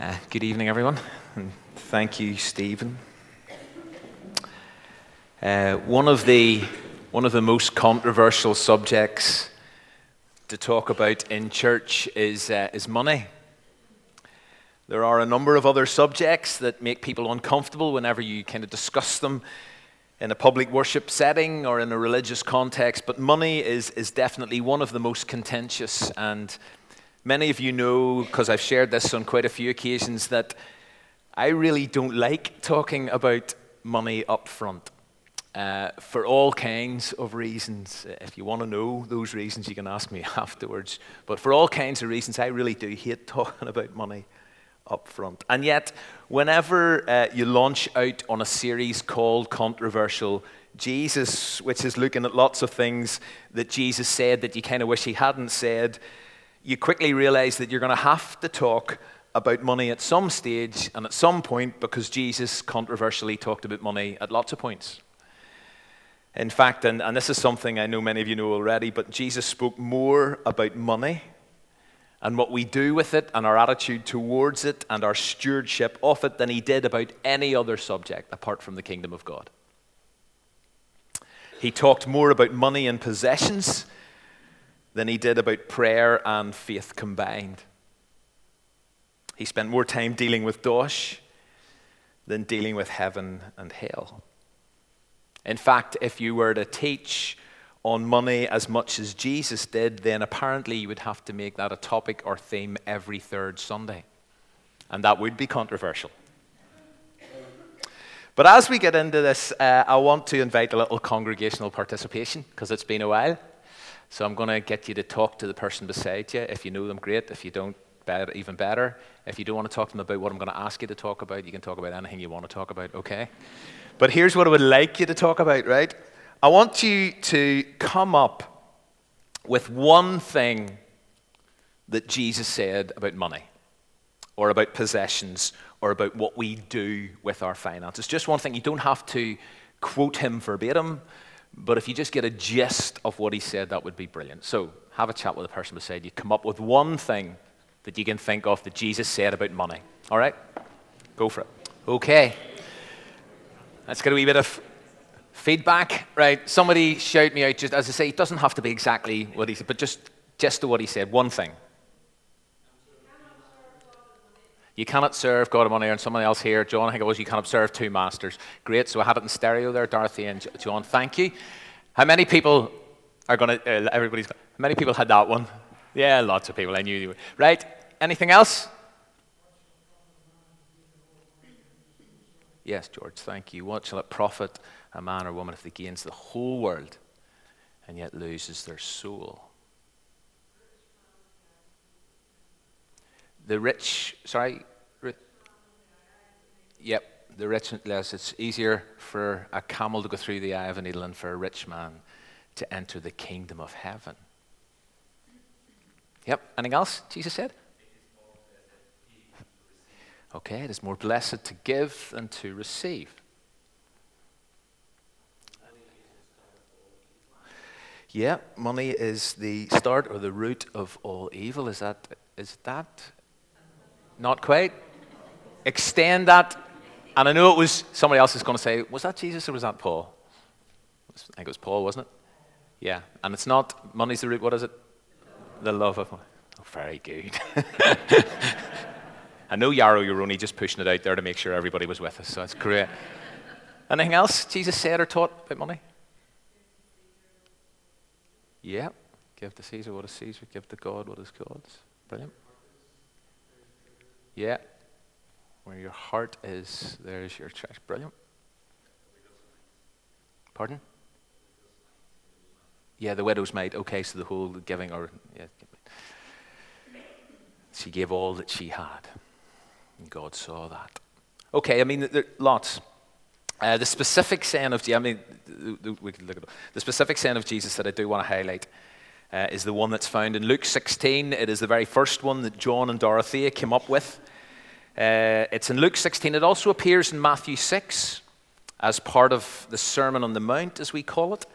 Uh, good evening, everyone, and thank you, Stephen. Uh, one of the one of the most controversial subjects to talk about in church is uh, is money. There are a number of other subjects that make people uncomfortable whenever you kind of discuss them in a public worship setting or in a religious context, but money is, is definitely one of the most contentious and Many of you know, because I've shared this on quite a few occasions, that I really don't like talking about money up front. Uh, for all kinds of reasons. If you want to know those reasons, you can ask me afterwards. But for all kinds of reasons, I really do hate talking about money up front. And yet, whenever uh, you launch out on a series called Controversial Jesus, which is looking at lots of things that Jesus said that you kind of wish he hadn't said, you quickly realize that you're going to have to talk about money at some stage and at some point because Jesus controversially talked about money at lots of points. In fact, and, and this is something I know many of you know already, but Jesus spoke more about money and what we do with it and our attitude towards it and our stewardship of it than he did about any other subject apart from the kingdom of God. He talked more about money and possessions than he did about prayer and faith combined. He spent more time dealing with dosh than dealing with heaven and hell. In fact, if you were to teach on money as much as Jesus did, then apparently you would have to make that a topic or theme every third Sunday. And that would be controversial. But as we get into this, uh, I want to invite a little congregational participation because it's been a while. So I'm going to get you to talk to the person beside you. If you know them, great. If you don't, better, even better. If you don't want to talk to them about what I'm going to ask you to talk about, you can talk about anything you want to talk about, okay? But here's what I would like you to talk about, right? I want you to come up with one thing that Jesus said about money, or about possessions, or about what we do with our finances. Just one thing. You don't have to quote him verbatim. But if you just get a gist of what he said, that would be brilliant. So have a chat with the person beside you. Come up with one thing that you can think of that Jesus said about money. All right? Go for it. Okay. Let's get a wee bit of feedback. Right. Somebody shout me out. Just as I say, it doesn't have to be exactly what he said, but just just to what he said. One thing. You cannot serve God and money, and someone else here, John, I think it was, you cannot serve two masters. Great, so I have it in stereo there, Dorothy and John. Thank you. How many people are going to, uh, everybody's, how many people had that one? Yeah, lots of people. I knew you. Right, anything else? Yes, George, thank you. What shall it profit a man or woman if he gains the whole world and yet loses their soul? The rich, sorry? Yep, the rich, less. It's easier for a camel to go through the eye of a needle than for a rich man to enter the kingdom of heaven. Yep, anything else Jesus said? Okay, it is more blessed to give than to receive. Yeah, money is the start or the root of all evil. Is that is that not quite. Extend that. And I know it was somebody else is going to say, was that Jesus or was that Paul? I think it was Paul, wasn't it? Yeah. And it's not money's the root. What is it? The love of. Money. Oh, very good. I know Yarrow, you're only just pushing it out there to make sure everybody was with us, so that's great. Anything else Jesus said or taught about money? Yeah. Give to Caesar what is Caesar, give to God what is God's. Brilliant. Yeah. Where your heart is, there's your treasure. Brilliant. Pardon? Yeah, the widow's mite. Okay, so the whole giving, or yeah, she gave all that she had, and God saw that. Okay, I mean, there, lots. Uh, the specific saying of I mean, we can look at the specific saying of Jesus that I do want to highlight uh, is the one that's found in Luke 16. It is the very first one that John and Dorothea came up with. Uh, it's in Luke 16. It also appears in Matthew 6 as part of the Sermon on the Mount, as we call it.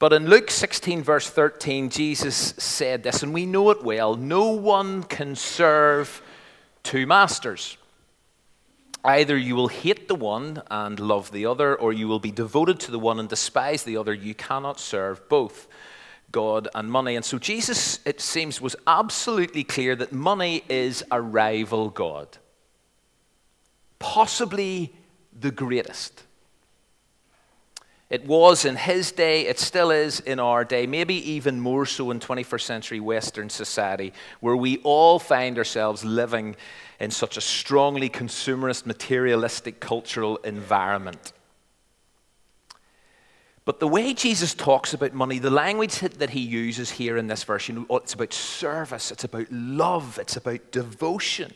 But in Luke 16, verse 13, Jesus said this, and we know it well no one can serve two masters. Either you will hate the one and love the other, or you will be devoted to the one and despise the other. You cannot serve both God and money. And so Jesus, it seems, was absolutely clear that money is a rival God, possibly the greatest. It was in his day, it still is in our day, maybe even more so in 21st century Western society, where we all find ourselves living in such a strongly consumerist, materialistic cultural environment. But the way Jesus talks about money, the language that he uses here in this verse, you know, it's about service, it's about love, it's about devotion.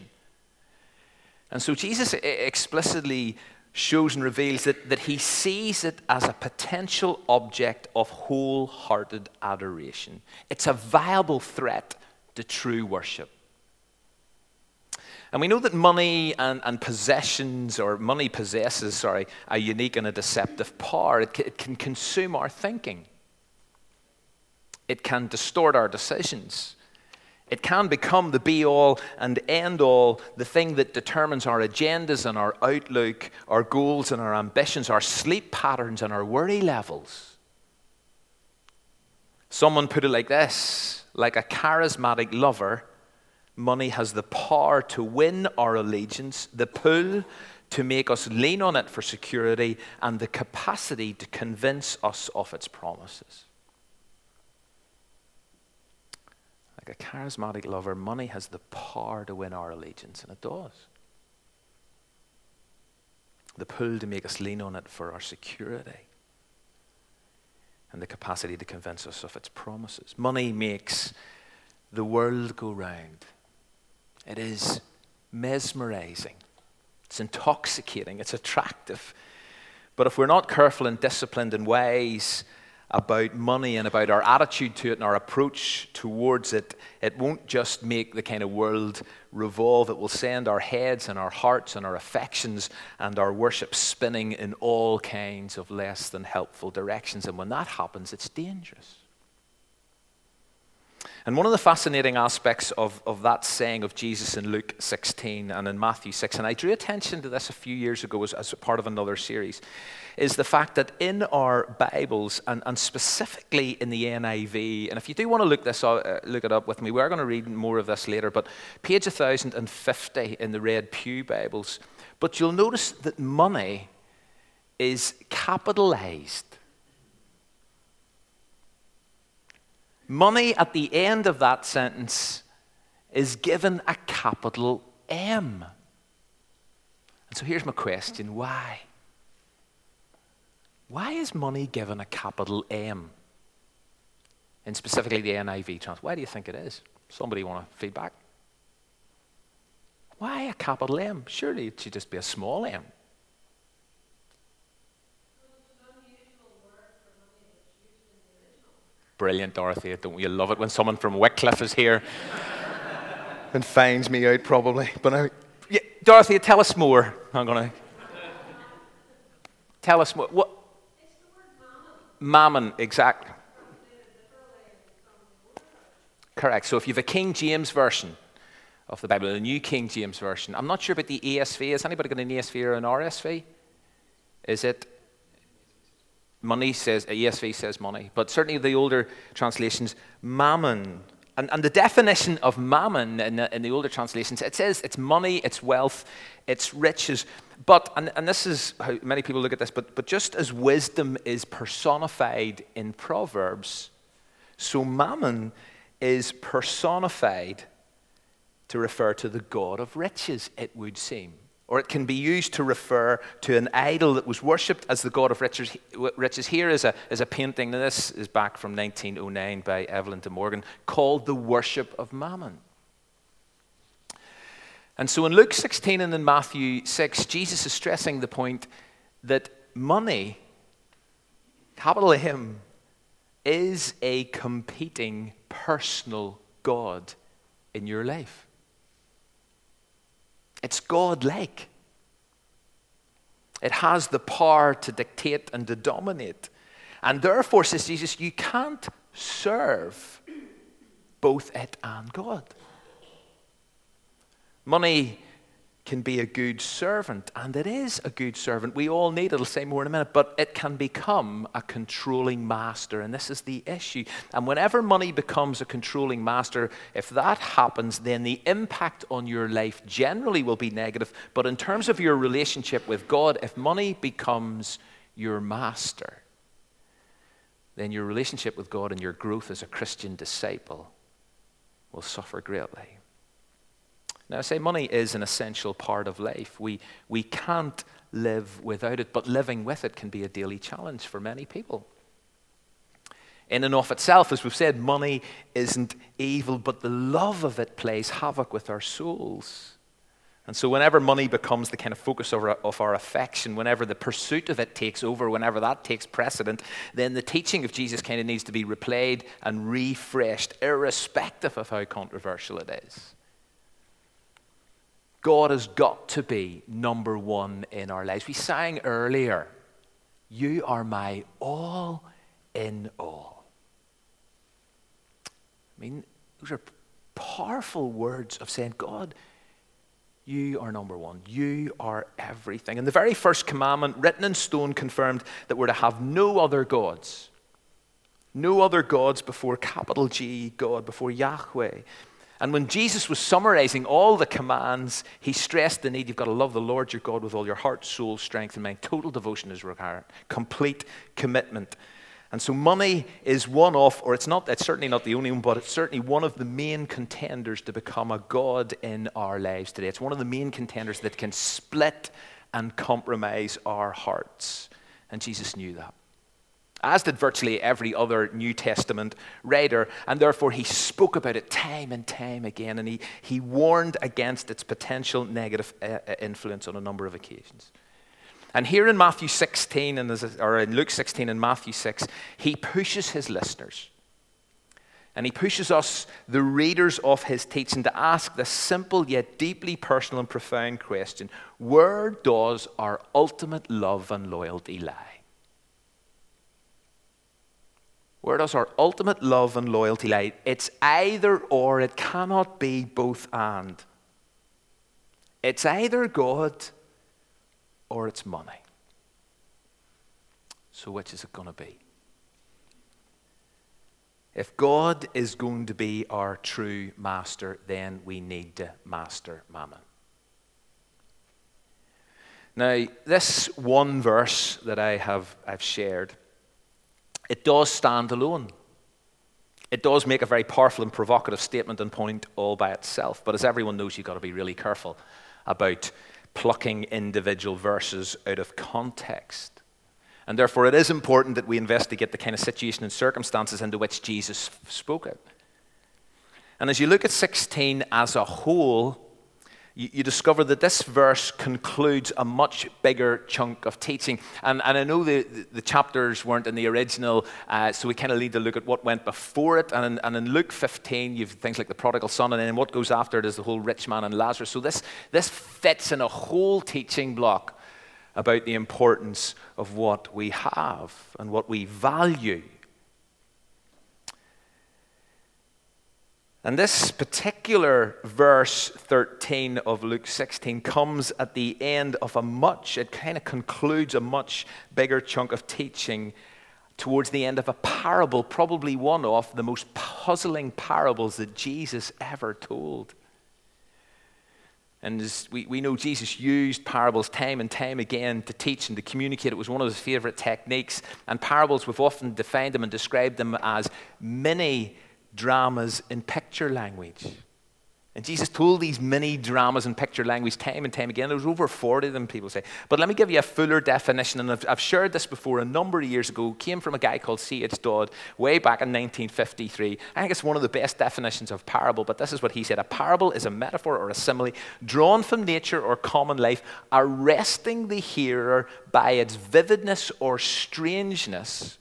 And so Jesus explicitly shows and reveals that, that he sees it as a potential object of wholehearted adoration. It's a viable threat to true worship. And we know that money and, and possessions, or money possesses, sorry, a unique and a deceptive power. It, it can consume our thinking, it can distort our decisions. It can become the be all and end all, the thing that determines our agendas and our outlook, our goals and our ambitions, our sleep patterns and our worry levels. Someone put it like this like a charismatic lover Money has the power to win our allegiance, the pull to make us lean on it for security, and the capacity to convince us of its promises. Like a charismatic lover, money has the power to win our allegiance, and it does. The pull to make us lean on it for our security, and the capacity to convince us of its promises. Money makes the world go round. It is mesmerizing. It's intoxicating. It's attractive. But if we're not careful and disciplined and wise about money and about our attitude to it and our approach towards it, it won't just make the kind of world revolve. It will send our heads and our hearts and our affections and our worship spinning in all kinds of less than helpful directions. And when that happens, it's dangerous. And one of the fascinating aspects of, of that saying of Jesus in Luke 16 and in Matthew 6, and I drew attention to this a few years ago as, as part of another series, is the fact that in our Bibles, and, and specifically in the NIV, and if you do want to look, this, uh, look it up with me, we're going to read more of this later, but page 1050 in the Red Pew Bibles, but you'll notice that money is capitalized Money at the end of that sentence is given a capital M. And so here's my question why? Why is money given a capital M? And specifically the NIV trans. Why do you think it is? Somebody want to feedback? Why a capital M? Surely it should just be a small m. Brilliant, Dorothy. Don't you love it when someone from Wycliffe is here and finds me out, probably? But I, yeah, Dorothy, tell us more. I'm going to. Tell us more. What? Mammon. mammon, exactly. Correct. So if you have a King James version of the Bible, a New King James version, I'm not sure about the ESV. Has anybody got an ESV or an RSV? Is it Money says, uh, ESV says money, but certainly the older translations, mammon. And, and the definition of mammon in the, in the older translations, it says it's money, it's wealth, it's riches. But, and, and this is how many people look at this, but, but just as wisdom is personified in Proverbs, so mammon is personified to refer to the God of riches, it would seem or it can be used to refer to an idol that was worshipped as the god of riches. riches. Here is a, is a painting, this is back from 1909 by Evelyn de Morgan, called The Worship of Mammon. And so in Luke 16 and in Matthew 6, Jesus is stressing the point that money, capital M, is a competing personal God in your life. It's God like. It has the power to dictate and to dominate. And therefore, says Jesus, you can't serve both it and God. Money can be a good servant, and it is a good servant. We all need it, I'll say more in a minute, but it can become a controlling master, and this is the issue. And whenever money becomes a controlling master, if that happens, then the impact on your life generally will be negative. But in terms of your relationship with God, if money becomes your master, then your relationship with God and your growth as a Christian disciple will suffer greatly. Now, I say money is an essential part of life. We, we can't live without it, but living with it can be a daily challenge for many people. In and of itself, as we've said, money isn't evil, but the love of it plays havoc with our souls. And so, whenever money becomes the kind of focus of our, of our, affection, whenever the pursuit of it takes over, whenever that takes precedent, then the teaching of Jesus kind of needs to be replayed and refreshed, irrespective of how controversial it is. God has got to be number one in our lives. We sang earlier, You are my all in all. I mean, those are powerful words of saying, God, you are number one. You are everything. And the very first commandment, written in stone, confirmed that we're to have no other gods. No other gods before capital G, God, before Yahweh. And when Jesus was summarizing all the commands, he stressed the need you've got to love the Lord your God with all your heart, soul, strength, and mind. Total devotion is required, complete commitment. And so money is one of, or it's not, it's certainly not the only one, but it's certainly one of the main contenders to become a God in our lives today. It's one of the main contenders that can split and compromise our hearts. And Jesus knew that as did virtually every other New Testament writer, and therefore he spoke about it time and time again, and he, he warned against its potential negative uh, uh influence on a number of occasions. And here in Matthew 16, and or in Luke 16 and Matthew 6, he pushes his listeners. And he pushes us, the readers of his teaching, to ask the simple yet deeply personal and profound question Where does our ultimate love and loyalty lie? Where does our ultimate love and loyalty lie? It's either or, it cannot be both and. It's either God or it's money. So, which is it going to be? If God is going to be our true master, then we need to master mammon. Now, this one verse that I have I've shared it does stand alone. It does make a very powerful and provocative statement and point all by itself. But as everyone knows, you've got to be really careful about plucking individual verses out of context. And therefore, it is important that we investigate the kind of situation and circumstances into which Jesus spoke it. And as you look at 16 as a whole, you, discover that this verse concludes a much bigger chunk of teaching. And, and I know the, the, the chapters weren't in the original, uh, so we kind of need to look at what went before it. And in, and in Luke 15, you have things like the prodigal son, and then what goes after it is the whole rich man and Lazarus. So this, this fits in a whole teaching block about the importance of what we have and what we value. And this particular verse 13 of Luke 16 comes at the end of a much, it kind of concludes a much bigger chunk of teaching towards the end of a parable, probably one of the most puzzling parables that Jesus ever told. And we, we know Jesus used parables time and time again to teach and to communicate. It was one of his favorite techniques. And parables, we've often defined them and described them as mini dramas in picture language. And Jesus told these mini dramas in picture language time and time again. There was over 40 of them, people say. But let me give you a fuller definition. And I've, I've shared this before a number of years ago. Came from a guy called C.H. Dodd way back in 1953. I think it's one of the best definitions of parable. But this is what he said A parable is a metaphor or a simile drawn from nature or common life, arresting the hearer by its vividness or strangeness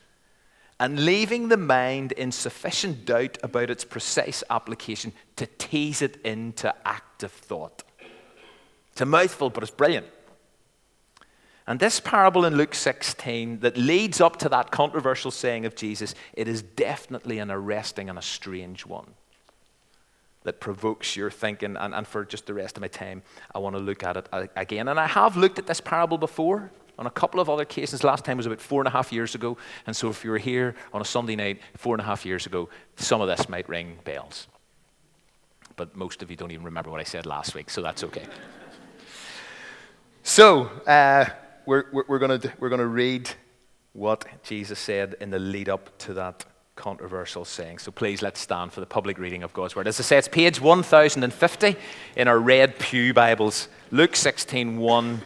and leaving the mind in sufficient doubt about its precise application to tease it into active thought. It's a mouthful, but it's brilliant. And this parable in Luke 16 that leads up to that controversial saying of Jesus, it is definitely an arresting and a strange one. that provokes your thinking. And, and for just the rest of my time, I want to look at it again. And I have looked at this parable before on a couple of other cases. Last time was about four and a half years ago. And so if you were here on a Sunday night four and a half years ago, some of this might ring bells. But most of you don't even remember what I said last week, so that's okay. so uh, we're, we're, we're going we're to read what Jesus said in the lead up to that controversial saying. So please let's stand for the public reading of God's word. As I say, it's page 1050 in our red Pew Bibles, Luke 16 1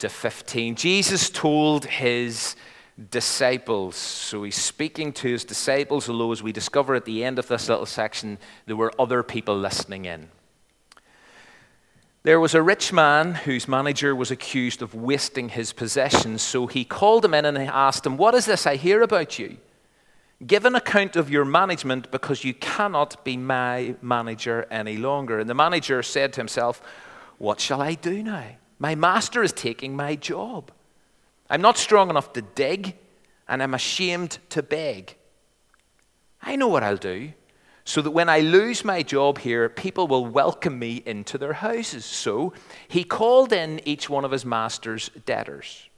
to 15. Jesus told his disciples, so he's speaking to his disciples, although as we discover at the end of this little section, there were other people listening in. There was a rich man whose manager was accused of wasting his possessions, so he called him in and asked him, What is this I hear about you? Give an account of your management because you cannot be my manager any longer. And the manager said to himself, What shall I do now? My master is taking my job. I'm not strong enough to dig, and I'm ashamed to beg. I know what I'll do so that when I lose my job here, people will welcome me into their houses. So he called in each one of his master's debtors.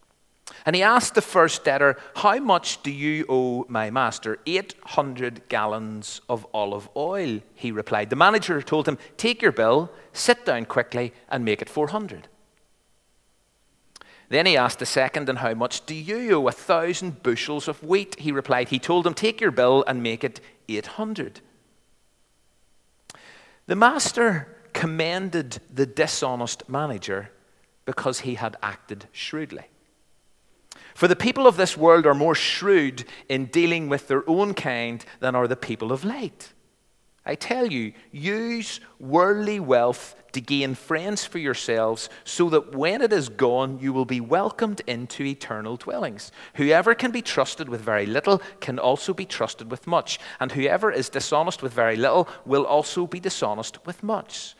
And he asked the first debtor, How much do you owe my master? 800 gallons of olive oil, he replied. The manager told him, Take your bill, sit down quickly, and make it 400. Then he asked the second, And how much do you owe? A thousand bushels of wheat, he replied. He told him, Take your bill and make it 800. The master commended the dishonest manager because he had acted shrewdly. For the people of this world are more shrewd in dealing with their own kind than are the people of light. I tell you, use worldly wealth to gain friends for yourselves, so that when it is gone, you will be welcomed into eternal dwellings. Whoever can be trusted with very little can also be trusted with much, and whoever is dishonest with very little will also be dishonest with much.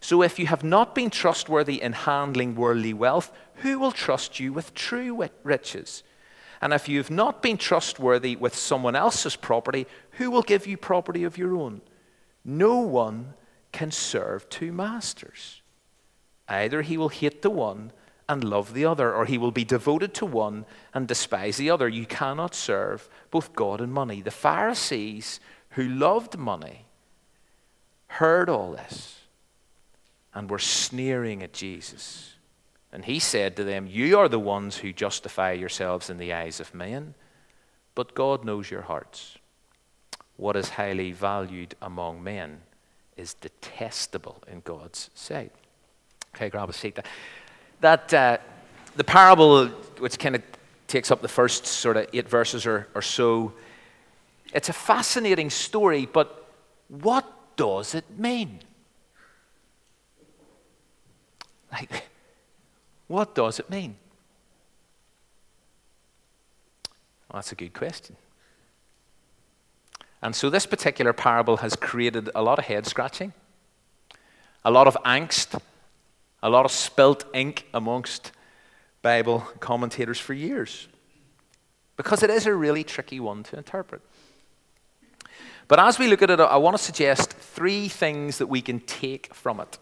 So if you have not been trustworthy in handling worldly wealth, who will trust you with true riches? And if you have not been trustworthy with someone else's property, who will give you property of your own? No one can serve two masters. Either he will hate the one and love the other, or he will be devoted to one and despise the other. You cannot serve both God and money. The Pharisees, who loved money, heard all this and were sneering at Jesus. And he said to them, You are the ones who justify yourselves in the eyes of men, but God knows your hearts. What is highly valued among men is detestable in God's sight. Okay, grab a seat. That, uh, the parable, which kind of takes up the first sort of eight verses or, or so, it's a fascinating story, but what does it mean? Like, what does it mean? Well, that's a good question. And so this particular parable has created a lot of head scratching, a lot of angst, a lot of spilt ink amongst Bible commentators for years. Because it is a really tricky one to interpret. But as we look at it, I want to suggest three things that we can take from it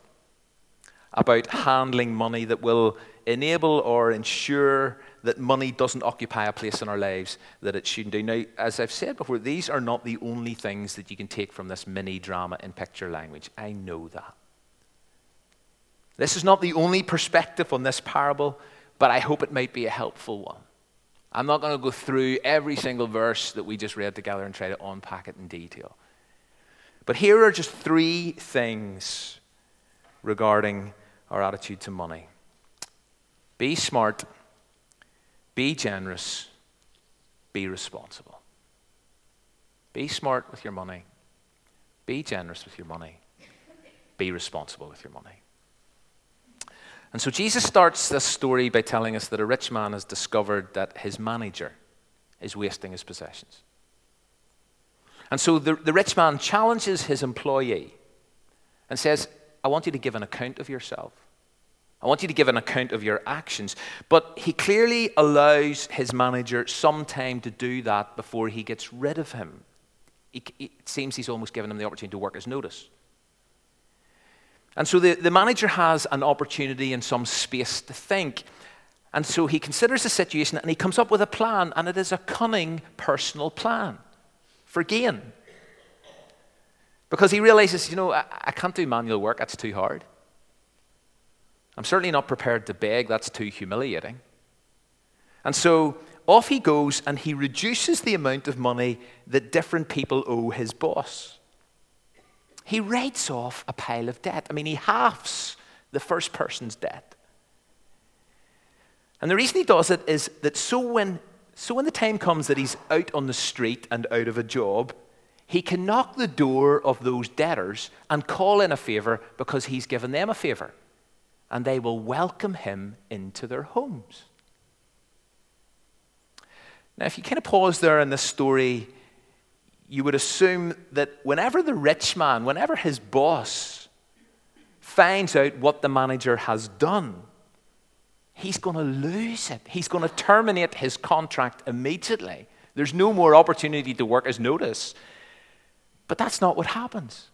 about handling money that will enable or ensure that money doesn't occupy a place in our lives that it shouldn't do. Now, as I've said before, these are not the only things that you can take from this mini drama in picture language. I know that. This is not the only perspective on this parable, but I hope it might be a helpful one. I'm not going to go through every single verse that we just read together and try to unpack it in detail. But here are just three things regarding our attitude to money be smart be generous. Be responsible. Be smart with your money. Be generous with your money. Be responsible with your money. And so Jesus starts this story by telling us that a rich man has discovered that his manager is wasting his possessions. And so the, the rich man challenges his employee and says, I want you to give an account of yourself. I want you to give an account of your actions. But he clearly allows his manager some time to do that before he gets rid of him. It seems he's almost given him the opportunity to work his notice. And so the, the manager has an opportunity and some space to think. And so he considers the situation and he comes up with a plan, and it is a cunning personal plan for gain. Because he realizes, you know, I, I can't do manual work, that's too hard. I'm certainly not prepared to beg, that's too humiliating. And so off he goes and he reduces the amount of money that different people owe his boss. He writes off a pile of debt. I mean, he halves the first person's debt. And the reason he does it is that so when, so when the time comes that he's out on the street and out of a job, he can knock the door of those debtors and call in a favor because he's given them a favor. And they will welcome him into their homes. Now, if you kind of pause there in this story, you would assume that whenever the rich man, whenever his boss finds out what the manager has done, he's going to lose it. He's going to terminate his contract immediately. There's no more opportunity to work as notice. But that's not what happens.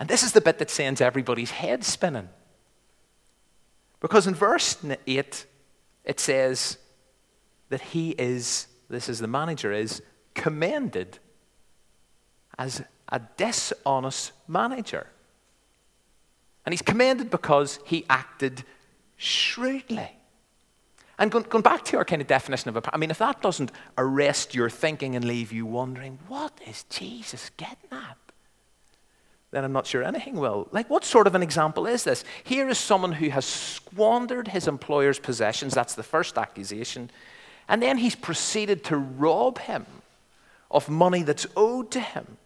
And this is the bit that sends everybody's head spinning. Because in verse 8, it says that he is, this is the manager, is commended as a dishonest manager. And he's commended because he acted shrewdly. And going, going, back to our kind of definition of a, I mean, if that doesn't arrest your thinking and leave you wondering, what is Jesus getting at? Then I'm not sure anything will. Like, what sort of an example is this? Here is someone who has squandered his employer's possessions. That's the first accusation. And then he's proceeded to rob him of money that's owed to him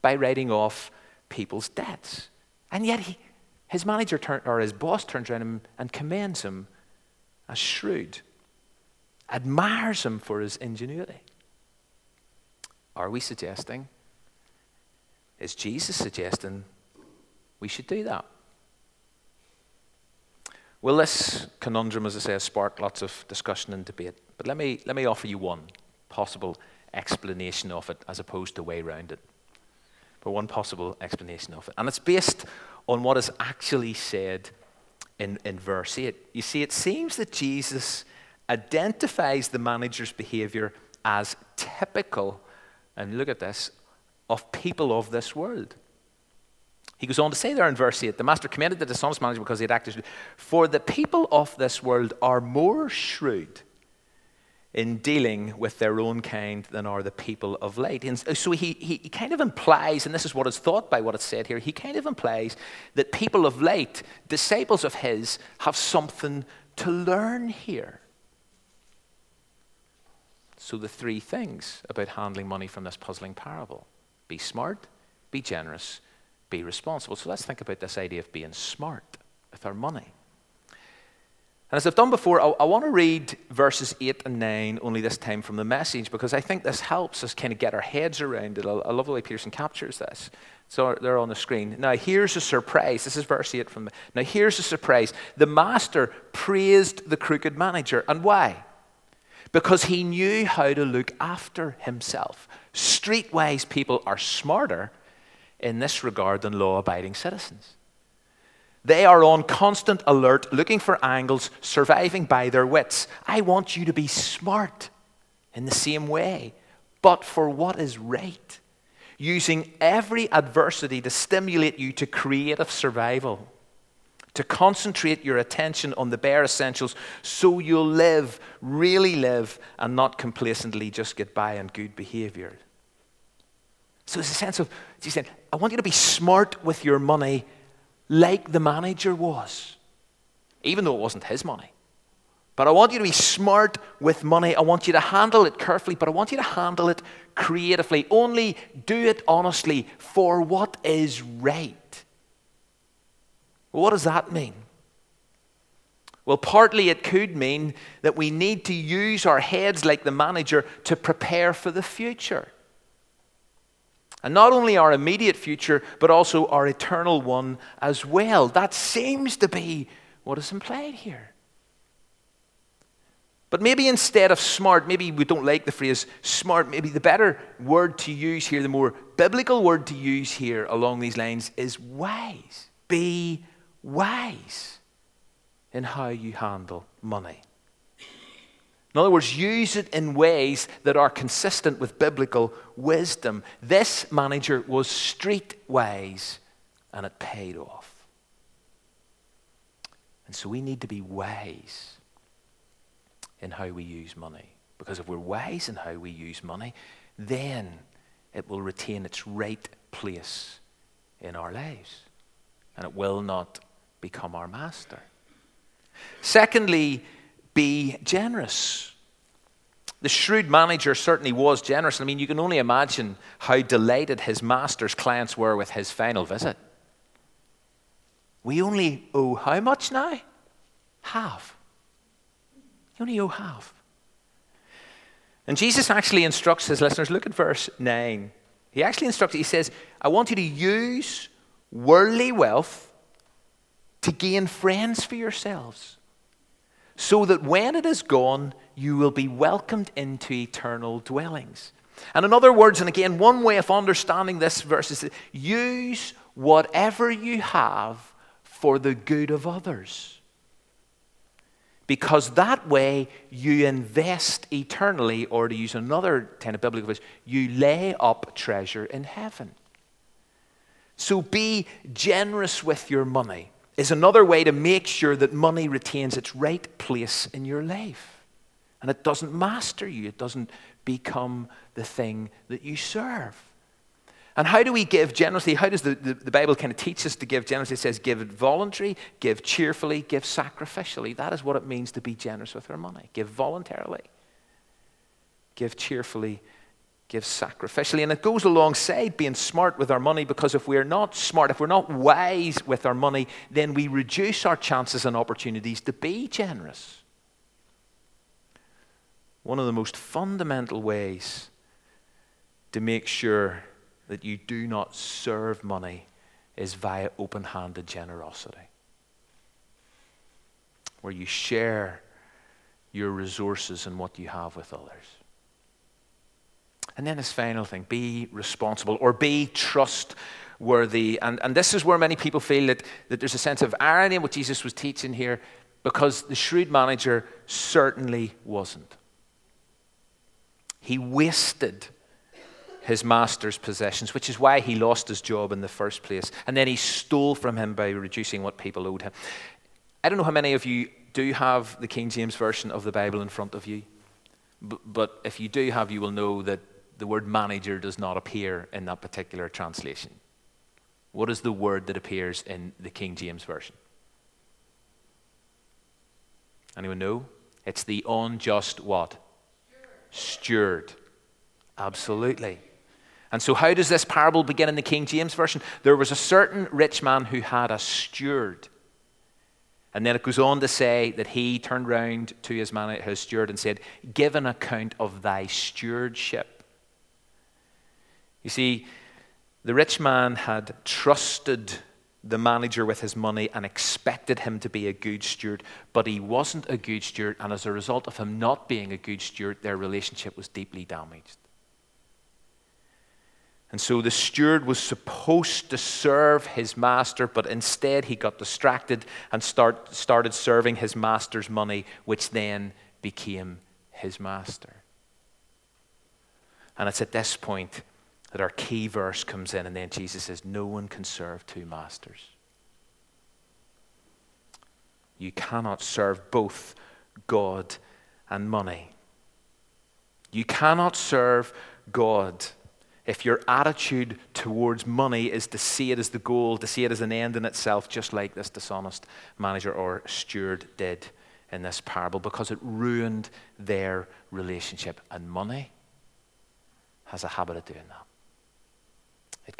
by writing off people's debts. And yet he, his manager turn, or his boss turns around and commends him as shrewd, admires him for his ingenuity. Are we suggesting? Is Jesus suggesting we should do that? Well, this conundrum, as I say, has sparked lots of discussion and debate. But let me, let me offer you one possible explanation of it as opposed to way around it. But one possible explanation of it. And it's based on what is actually said in, in verse 8. You see, it seems that Jesus identifies the manager's behavior as typical, and look at this, of people of this world. He goes on to say there in verse 8 the master commended the dishonest manager because he had acted. For the people of this world are more shrewd in dealing with their own kind than are the people of light. And so he, he, he, kind of implies, and this is what is thought by what is said here, he kind of implies that people of light, disciples of his, have something to learn here. So the three things about handling money from this puzzling parable be smart, be generous, be responsible. So let's think about this idea of being smart with our money. And as I've done before, I, I, want to read verses 8 and 9 only this time from the message because I think this helps us kind of get our heads around it. I, I love the way Peterson captures this. So they're on the screen. Now, here's a surprise. This is verse 8 from the. Now, here's a surprise. The master praised the crooked manager. And why? Because he knew how to look after himself. Streetwise people are smarter in this regard than law abiding citizens. They are on constant alert, looking for angles, surviving by their wits. I want you to be smart in the same way, but for what is right, using every adversity to stimulate you to creative survival, to concentrate your attention on the bare essentials so you'll live, really live, and not complacently just get by on good behavior. So there's a sense of, he's saying, I want you to be smart with your money like the manager was, even though it wasn't his money. But I want you to be smart with money. I want you to handle it carefully, but I want you to handle it creatively. Only do it honestly for what is right. What does that mean? Well, partly it could mean that we need to use our heads like the manager to prepare for the future. And not only our immediate future, but also our eternal one as well. That seems to be what is implied here. But maybe instead of smart, maybe we don't like the phrase smart, maybe the better word to use here, the more biblical word to use here along these lines is wise. Be wise in how you handle money. In other words, use it in ways that are consistent with biblical wisdom. This manager was streetwise and it paid off. And so we need to be wise in how we use money. Because if we're wise in how we use money, then it will retain its right place in our lives and it will not become our master. Secondly, be generous. The shrewd manager certainly was generous. I mean, you can only imagine how delighted his master's clients were with his final visit. We only owe how much now? Half. You only owe half. And Jesus actually instructs his listeners, look at verse 9. He actually instructs, he says, I want you to use worldly wealth to gain friends for yourselves, so that when it is gone, you will be welcomed into eternal dwellings. And in other words, and again, one way of understanding this verse is use whatever you have for the good of others. Because that way you invest eternally, or to use another of biblical phrase, you lay up treasure in heaven. So be generous with your money, is another way to make sure that money retains its right place in your life. And it doesn't master you, it doesn't become the thing that you serve. And how do we give generously? How does the, the, the, Bible kind of teach us to give generously? It says, give it voluntary, give cheerfully, give sacrificially. That is what it means to be generous with our money. Give voluntarily, give cheerfully, give sacrificially. And it goes alongside being smart with our money because if we're not smart, if we're not wise with our money, then we reduce our chances and opportunities to be generous. One of the most fundamental ways to make sure that you do not serve money is via open handed generosity, where you share your resources and what you have with others. And then this final thing be responsible or be trustworthy. And, and this is where many people feel that, that there's a sense of irony in what Jesus was teaching here because the shrewd manager certainly wasn't. He wasted his master's possessions, which is why he lost his job in the first place. And then he stole from him by reducing what people owed him. I don't know how many of you do have the King James Version of the Bible in front of you, but if you do have, you will know that the word manager does not appear in that particular translation. What is the word that appears in the King James Version? Anyone know? It's the unjust what? Steward. Absolutely. And so, how does this parable begin in the King James Version? There was a certain rich man who had a steward. And then it goes on to say that he turned round to his, man, his steward and said, Give an account of thy stewardship. You see, the rich man had trusted the manager with his money and expected him to be a good steward, but he wasn't a good steward, and as a result of him not being a good steward, their relationship was deeply damaged. And so the steward was supposed to serve his master, but instead he got distracted and start, started serving his master's money, which then became his master. And it's at this point that our key verse comes in, and then Jesus says, No one can serve two masters. You cannot serve both God and money. You cannot serve God if your attitude towards money is to see it as the goal, to see it as an end in itself, just like this dishonest manager or steward did in this parable, because it ruined their relationship. And money has a habit of doing that.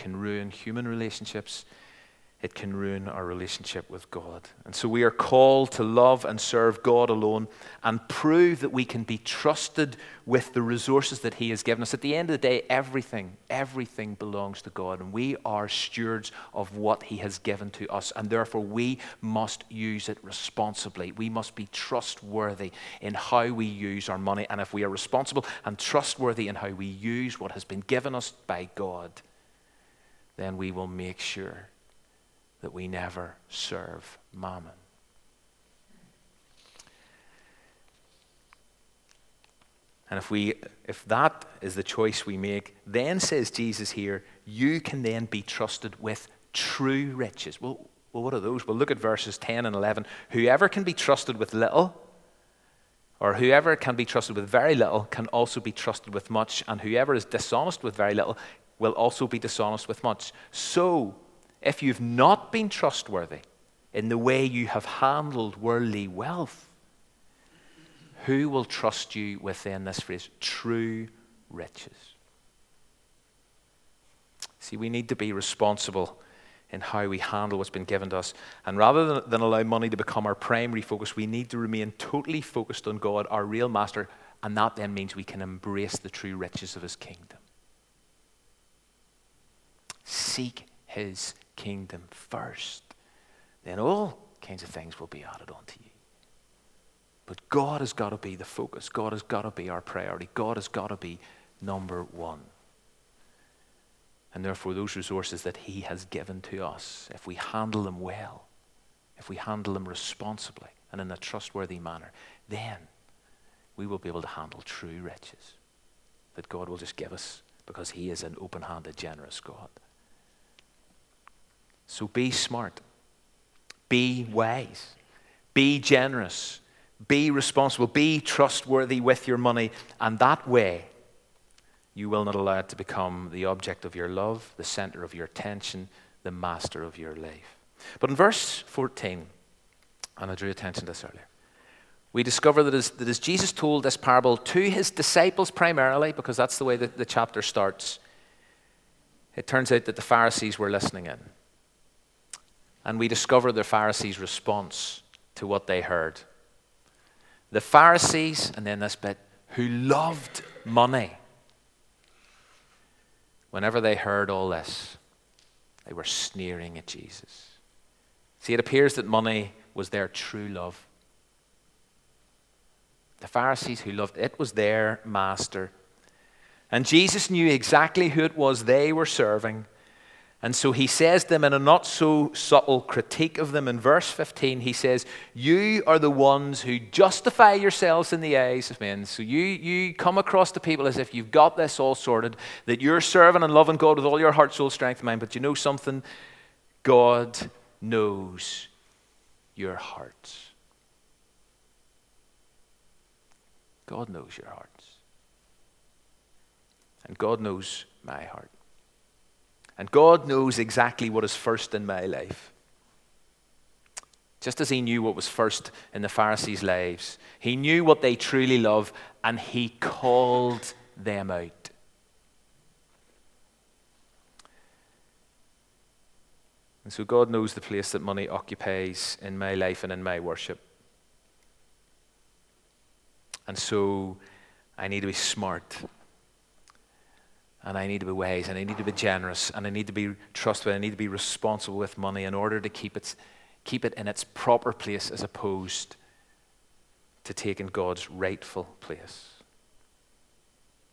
Can ruin human relationships, it can ruin our relationship with God. And so we are called to love and serve God alone and prove that we can be trusted with the resources that He has given us. At the end of the day, everything, everything belongs to God, and we are stewards of what He has given to us, and therefore we must use it responsibly. We must be trustworthy in how we use our money, and if we are responsible and trustworthy in how we use what has been given us by God, then we will make sure that we never serve mammon. And if we if that is the choice we make, then says Jesus here, you can then be trusted with true riches. Well, well, what are those? Well, look at verses 10 and 11. Whoever can be trusted with little, or whoever can be trusted with very little, can also be trusted with much. And whoever is dishonest with very little will also be dishonest with much. So, if you've not been trustworthy in the way you have handled worldly wealth, who will trust you within this phrase? True riches. See, we need to be responsible in how we handle what's been given to us. And rather than, than, allow money to become our primary focus, we need to remain totally focused on God, our real master, and that then means we can embrace the true riches of his kingdom. Seek his kingdom first, then all kinds of things will be added onto you. But God has got to be the focus. God has got to be our priority. God has got to be number one. And therefore, those resources that He has given to us, if we handle them well, if we handle them responsibly and in a trustworthy manner, then we will be able to handle true riches that God will just give us because He is an open handed, generous God. So be smart, be wise, be generous, be responsible, be trustworthy with your money, and that way you will not allow it to become the object of your love, the center of your attention, the master of your life. But in verse 14, and I drew attention to this earlier, we discover that as, that as Jesus told this parable to his disciples primarily, because that's the way that the chapter starts, it turns out that the Pharisees were listening in. And we discover the Pharisees' response to what they heard. The Pharisees, and then this bit, who loved money. Whenever they heard all this, they were sneering at Jesus. See, it appears that money was their true love. The Pharisees who loved it was their master. And Jesus knew exactly who it was they were serving and so he says them in a not so subtle critique of them in verse 15, he says, You are the ones who justify yourselves in the eyes of men. So you, you come across to people as if you've got this all sorted, that you're serving and loving God with all your heart, soul, strength, mind. But you know something? God knows your hearts. God knows your hearts. And God knows my heart. And God knows exactly what is first in my life. Just as He knew what was first in the Pharisees' lives, He knew what they truly love, and He called them out. And so God knows the place that money occupies in my life and in my worship. And so I need to be smart and I need to be wise, and I need to be generous, and I need to be trustworthy, and I need to be responsible with money in order to keep it, keep it in its proper place as opposed to taking God's rightful place.